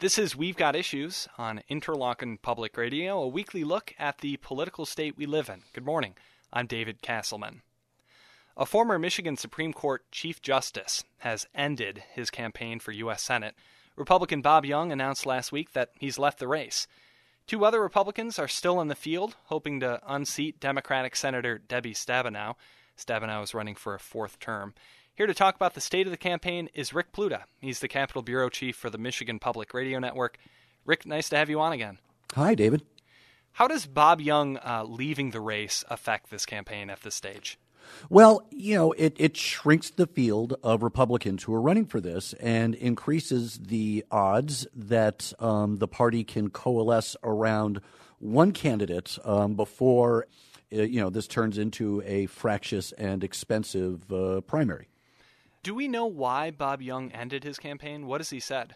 This is We've Got Issues on Interlochen Public Radio, a weekly look at the political state we live in. Good morning. I'm David Cassleman. A former Michigan Supreme Court Chief Justice has ended his campaign for U.S. Senate. Republican Bob Young announced last week that he's left the race. Two other Republicans are still in the field, hoping to unseat Democratic Senator Debbie Stabenow. Stabenow is running for a fourth term. Here to talk about the state of the campaign is Rick Pluta. He's the Capitol Bureau Chief for the Michigan Public Radio Network. Rick, nice to have you on again. Hi, David. How does Bob Young uh, leaving the race affect this campaign at this stage? Well, you know, it, it shrinks the field of Republicans who are running for this and increases the odds that um, the party can coalesce around one candidate um, before, uh, you know, this turns into a fractious and expensive uh, primary. Do we know why Bob Young ended his campaign? What has he said?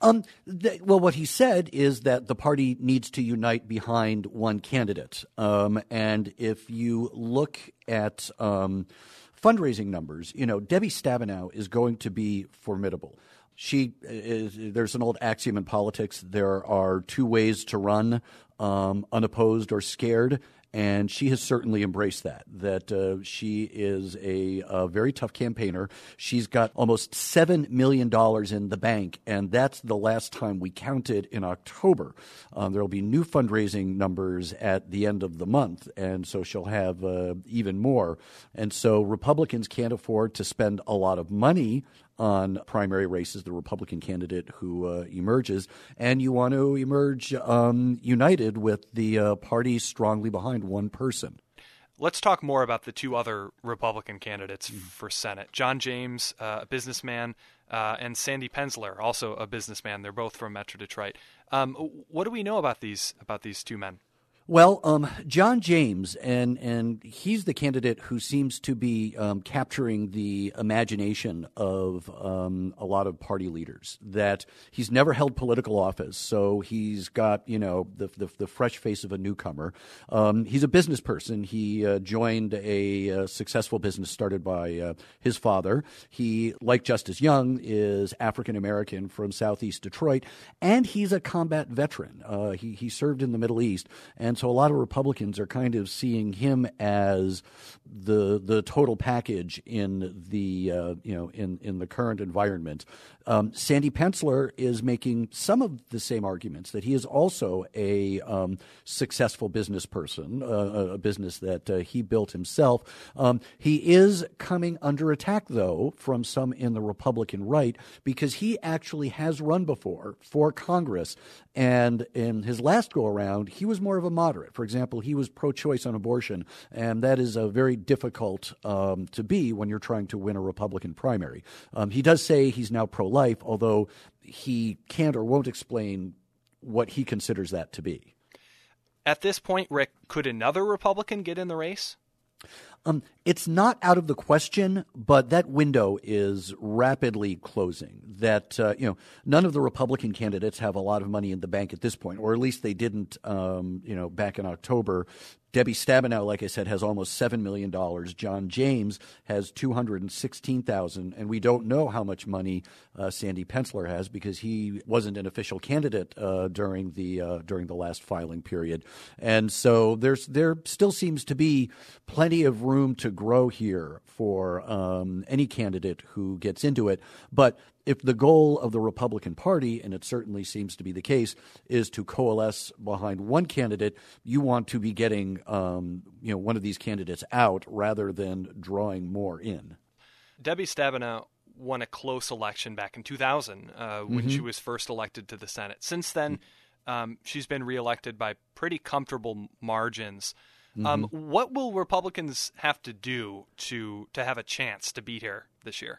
Um, th- well, what he said is that the party needs to unite behind one candidate. Um, and if you look at um, fundraising numbers, you know, Debbie Stabenow is going to be formidable. She is, there's an old axiom in politics there are two ways to run um, unopposed or scared and she has certainly embraced that. That uh, she is a, a, very tough campaigner. She's got almost seven million dollars in the bank, and that's the last time we counted in October. Um, there will be new fundraising numbers at the end of the month, and so she'll have uh, even more. And so Republicans can't afford to spend a lot of money on primary races, the Republican candidate who uh, emerges, and you want to emerge um, united with the uh, party strongly behind one person. Let's talk more about the two other Republican candidates mm. for Senate John James, uh, a businessman, uh, and Sandy Pensler, also a businessman. They're both from Metro Detroit. Um, what do we know about these about these two men? Well, um, John James, and and he's the candidate who seems to be um, capturing the imagination of um, a lot of party leaders. That he's never held political office, so he's got you know the the, the fresh face of a newcomer. Um, he's a business person. He uh, joined a, a, successful business started by uh, his father. He, like Justice Young, is African American from Southeast Detroit, and he's a combat veteran. Uh, he he served in the Middle East and and so a lot of Republicans are kind of seeing him as the the total package in the uh, you know in in the current environment. Um, Sandy Pensler is making some of the same arguments that he is also a um, successful business person, uh, a business that uh, he built himself. Um, he is coming under attack, though, from some in the Republican right because he actually has run before for Congress. And in his last go around, he was more of a moderate. For example, he was pro choice on abortion, and that is a very difficult um, to be when you're trying to win a Republican primary. Um, he does say he's now pro life, although he can't or won't explain what he considers that to be. At this point, Rick, could another Republican get in the race? Um, it's not out of the question, but that window is rapidly closing. That uh, you know, none of the Republican candidates have a lot of money in the bank at this point, or at least they didn't. Um, you know, back in October, Debbie Stabenow, like I said, has almost seven million dollars. John James has two hundred and sixteen thousand, and we don't know how much money uh, Sandy Pensler has because he wasn't an official candidate uh, during the uh, during the last filing period. And so there's there still seems to be plenty of room to grow here for um, any candidate who gets into it. But if the goal of the Republican Party, and it certainly seems to be the case, is to coalesce behind one candidate, you want to be getting um, you know one of these candidates out rather than drawing more in. Debbie Stabenow won a close election back in 2000 uh, when mm-hmm. she was first elected to the Senate. Since then, um, she's been reelected by pretty comfortable margins. Um, mm-hmm. Um, what will Republicans have to do to to have a chance to beat her this year?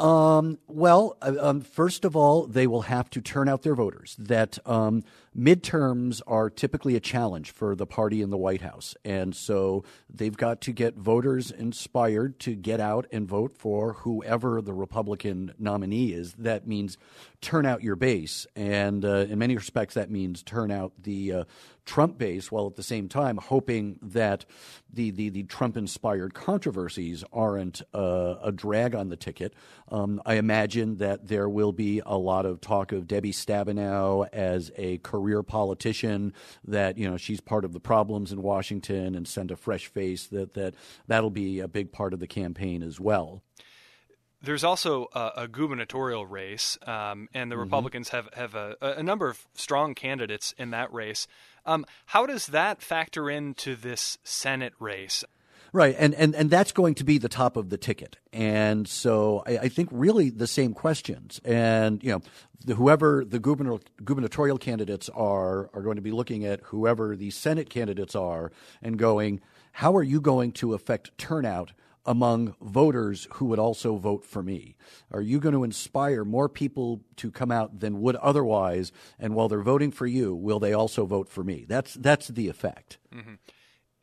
Um, well, uh, um, first of all, they will have to turn out their voters. That um, midterms are typically a challenge for the party in the White House. And so they've got to get voters inspired to get out and vote for whoever the Republican nominee is. That means turn out your base. And uh, in many respects, that means turn out the uh, Trump base while at the same time hoping that the, the, the Trump inspired controversies aren't uh, a drag on the ticket. Um, I imagine that there will be a lot of talk of Debbie Stabenow as a career politician. That you know she's part of the problems in Washington and send a fresh face. That that that'll be a big part of the campaign as well. There's also a, a gubernatorial race, um, and the mm-hmm. Republicans have have a, a, number of strong candidates in that race. Um, how does that factor into this Senate race? Right, and, and and that's going to be the top of the ticket, and so I, I think really the same questions, and you know, the, whoever the governor, gubernatorial candidates are are going to be looking at whoever the Senate candidates are, and going, how are you going to affect turnout among voters who would also vote for me? Are you going to inspire more people to come out than would otherwise? And while they're voting for you, will they also vote for me? That's that's the effect. Mm-hmm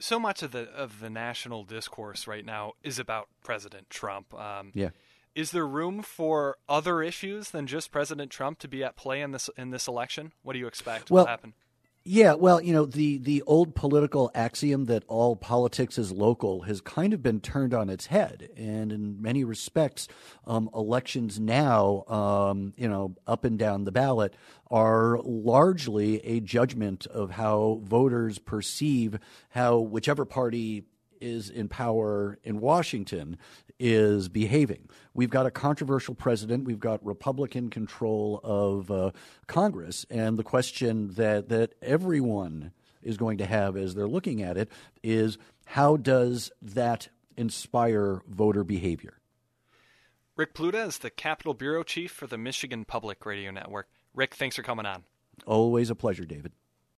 so much of the of the national discourse right now is about President Trump. Um, yeah. Is there room for other issues than just President Trump to be at play in this in this election? What do you expect well, will happen? Yeah, well, you know, the, the old political axiom that all politics is local has kind of been turned on its head. And in many respects, um, elections now, um, you know, up and down the ballot are largely a judgment of how voters perceive how whichever party is in power in Washington is behaving. We've got a controversial president. We've got Republican control of uh, Congress, and the question that that everyone is going to have as they're looking at it is how does that inspire voter behavior? Rick Pluta is the Capitol Bureau Chief for the Michigan Public Radio Network. Rick, thanks for coming on. Always a pleasure, David.